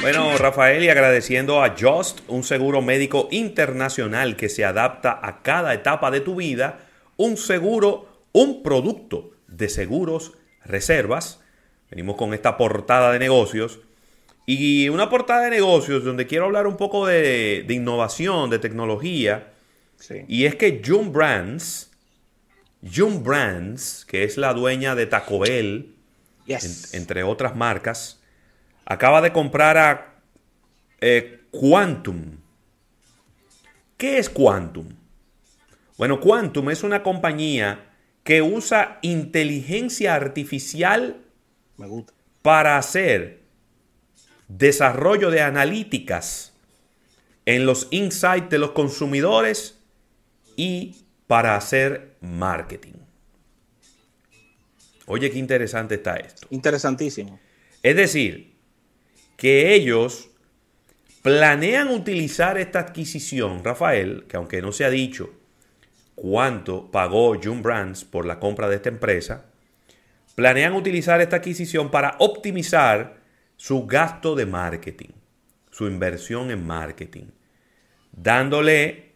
Bueno, Rafael, y agradeciendo a Just, un seguro médico internacional que se adapta a cada etapa de tu vida, un seguro, un producto de seguros reservas. Venimos con esta portada de negocios. Y una portada de negocios donde quiero hablar un poco de, innovación, de tecnología. Y es que June Brands, June Brands, que es la dueña de Taco Bell, entre otras marcas, acaba de comprar a eh, Quantum. ¿Qué es Quantum? Bueno, Quantum es una compañía que usa inteligencia artificial para hacer desarrollo de analíticas en los insights de los consumidores y para hacer marketing. Oye, qué interesante está esto. Interesantísimo. Es decir, que ellos planean utilizar esta adquisición, Rafael, que aunque no se ha dicho cuánto pagó June Brands por la compra de esta empresa, planean utilizar esta adquisición para optimizar su gasto de marketing, su inversión en marketing, dándole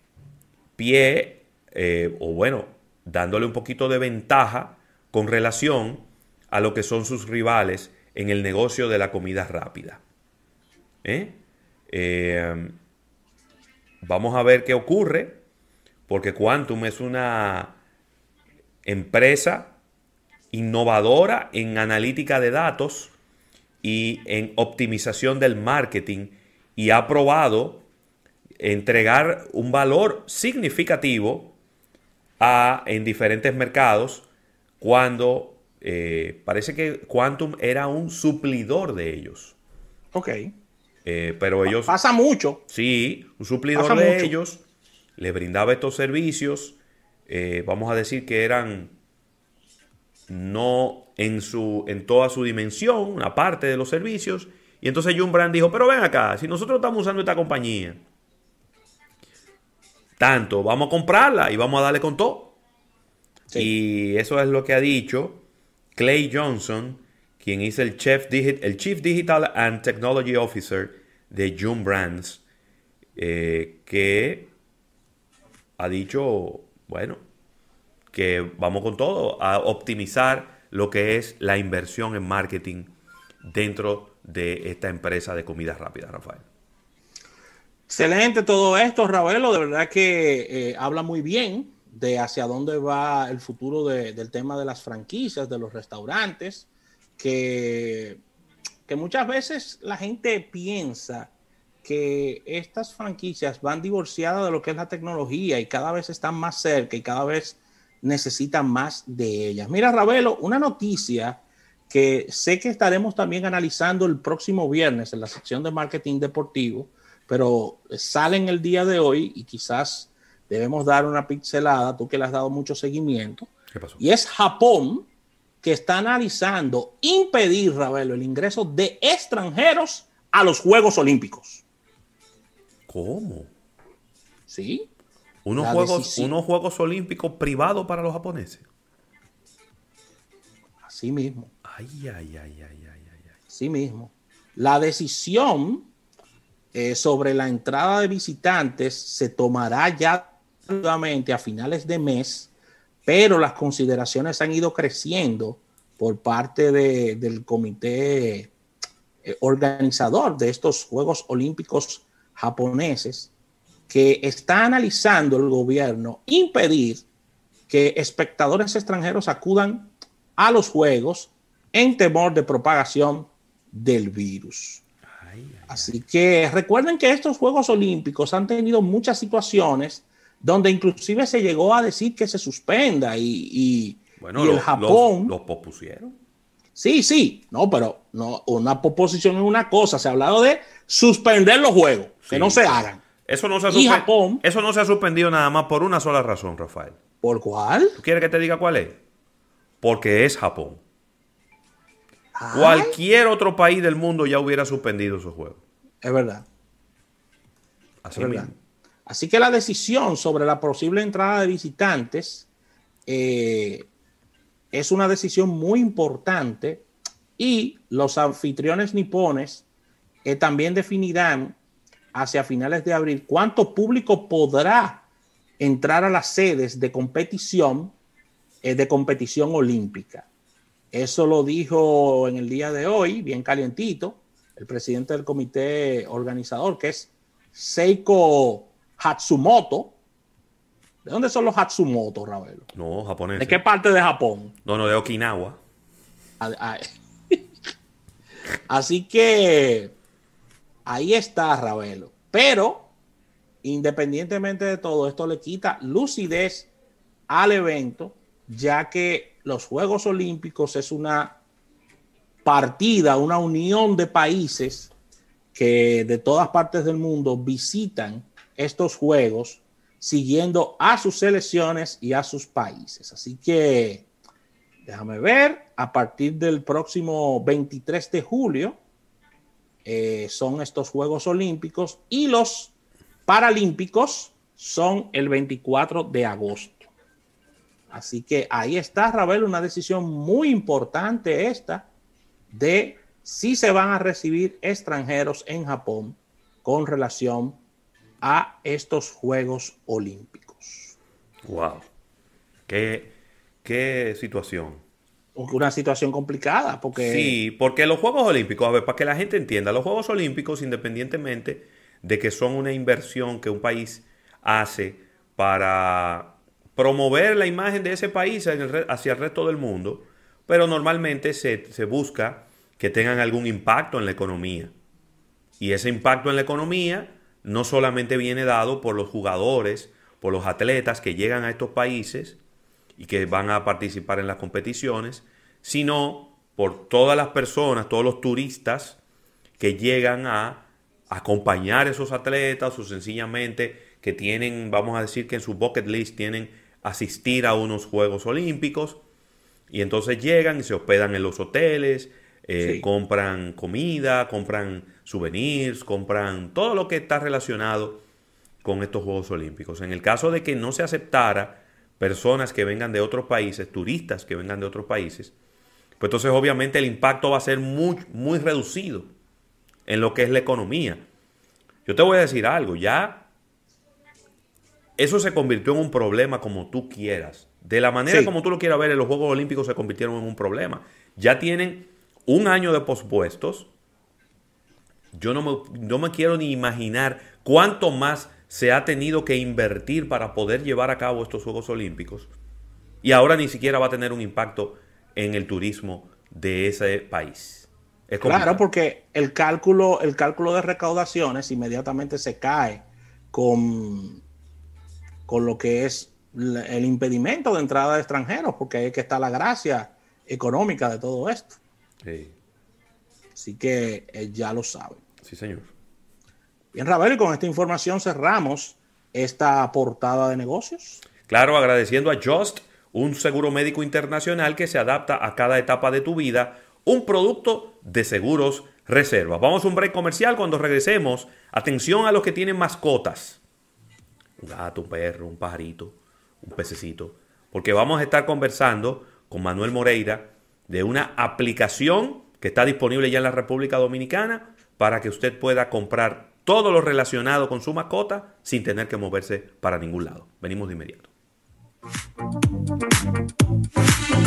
pie, eh, o bueno, dándole un poquito de ventaja con relación a lo que son sus rivales en el negocio de la comida rápida. ¿Eh? Eh, vamos a ver qué ocurre, porque Quantum es una empresa innovadora en analítica de datos y en optimización del marketing y ha probado entregar un valor significativo a, en diferentes mercados cuando eh, parece que Quantum era un suplidor de ellos. Ok. Eh, pero ellos... Pasa mucho. Sí, un suplidor de ellos le brindaba estos servicios. Eh, vamos a decir que eran no en, su, en toda su dimensión, una parte de los servicios. Y entonces Jun Brand dijo, pero ven acá, si nosotros estamos usando esta compañía, tanto, vamos a comprarla y vamos a darle con todo. Y eso es lo que ha dicho Clay Johnson, quien es el Chief, el Chief Digital and Technology Officer de June Brands, eh, que ha dicho, bueno, que vamos con todo a optimizar lo que es la inversión en marketing dentro de esta empresa de comida rápida, Rafael. Excelente todo esto, Ravelo. De verdad que eh, habla muy bien de hacia dónde va el futuro del tema de las franquicias, de los restaurantes que, que muchas veces la gente piensa que estas franquicias van divorciadas de lo que es la tecnología y cada vez están más cerca y cada vez necesitan más de ellas. Mira, Ravelo, una noticia que sé que estaremos también analizando el próximo viernes en la sección de marketing deportivo, pero sale en el día de hoy y quizás debemos dar una pixelada, tú que le has dado mucho seguimiento. Y es Japón que está analizando impedir, Ravelo, el ingreso de extranjeros a los Juegos Olímpicos. ¿Cómo? Sí. Unos, juegos, unos Juegos Olímpicos privados para los japoneses. Así mismo. Ay, ay, ay, ay, ay, ay. Así mismo. La decisión eh, sobre la entrada de visitantes se tomará ya nuevamente a finales de mes pero las consideraciones han ido creciendo por parte del comité eh, organizador de estos Juegos Olímpicos japoneses, que está analizando el gobierno impedir que espectadores extranjeros acudan a los Juegos en temor de propagación del virus. Así que recuerden que estos Juegos Olímpicos han tenido muchas situaciones donde inclusive se llegó a decir que se suspenda y, bueno, el Japón... Los, pospusieron. Sí, sí, no, pero no, una posposición es una cosa, se ha hablado de suspender los juegos, que no se hagan. Eso no se, ha eso no se ha suspendido nada más por una sola razón, Rafael. ¿Por cuál? ¿Tú quieres que te diga cuál es? Porque es Japón. Cualquier otro país del mundo ya hubiera suspendido esos juegos. Es verdad. Así es verdad. Así que la decisión sobre la posible entrada de visitantes eh, es una decisión muy importante y los anfitriones nipones eh, también definirán hacia finales de abril cuánto público podrá entrar a las sedes de competición, eh, de competición olímpica. Eso lo dijo en el día de hoy, bien calientito, el presidente del comité organizador, que es Seiko Hatsumoto. ¿De dónde son los Hatsumoto, Ravelo? No, japoneses. ¿De qué parte de Japón? No, no, de Okinawa. Así que ahí está Ravelo. Pero, independientemente de todo, esto le quita lucidez al evento, ya que los Juegos Olímpicos es una partida, una unión de países que de todas partes del mundo visitan estos Juegos siguiendo a sus selecciones y a sus países. Así que déjame ver, a partir del próximo 23 de julio eh, son estos Juegos Olímpicos y los Paralímpicos son el 24 de agosto. Así que ahí está, Ravel, una decisión muy importante esta de si se van a recibir extranjeros en Japón con relación a estos Juegos Olímpicos. Wow. Qué, qué situación. Una situación complicada, porque... Sí, porque los Juegos Olímpicos, a ver, para que la gente entienda, los Juegos Olímpicos, independientemente de que son una inversión que un país hace para promover la imagen de ese país hacia el resto del mundo, pero normalmente se, se busca que tengan algún impacto en la economía. Y ese impacto en la economía no solamente viene dado por los jugadores, por los atletas que llegan a estos países y que van a participar en las competiciones, sino por todas las personas, todos los turistas que llegan a acompañar a esos atletas o sencillamente que tienen, vamos a decir que en su bucket list tienen asistir a unos Juegos Olímpicos. Y entonces llegan y se hospedan en los hoteles, eh, compran comida, compran souvenirs, compran todo lo que está relacionado con estos Juegos Olímpicos. En el caso de que no se aceptara personas que vengan de otros países, turistas que vengan de otros países, pues entonces obviamente el impacto va a ser muy, muy reducido en lo que es la economía. Yo te voy a decir algo, ya eso se convirtió en un problema como tú quieras. De la manera como tú lo quieras ver, los Juegos Olímpicos se convirtieron en un problema. Ya tienen un año de pospuestos. Yo no me, no me quiero ni imaginar cuánto más se ha tenido que invertir para poder llevar a cabo estos Juegos Olímpicos. Y ahora ni siquiera va a tener un impacto en el turismo de ese país. claro, porque el cálculo, el cálculo de recaudaciones inmediatamente se cae con, con lo que es el impedimento de entrada de extranjeros, porque ahí es que está la gracia económica de todo esto. Así que eh, ya lo saben. Sí, señor. Bien, Ravel, y con esta información cerramos esta portada de negocios. Claro, agradeciendo a Just, un seguro médico internacional que se adapta a cada etapa de tu vida, un producto de seguros reserva. Vamos a un break comercial cuando regresemos. Atención a los que tienen mascotas. Un gato, un perro, un pajarito, un pececito. Porque vamos a estar conversando con Manuel Moreira de una aplicación que está disponible ya en la República Dominicana para que usted pueda comprar todo lo relacionado con su mascota sin tener que moverse para ningún lado. Venimos de inmediato.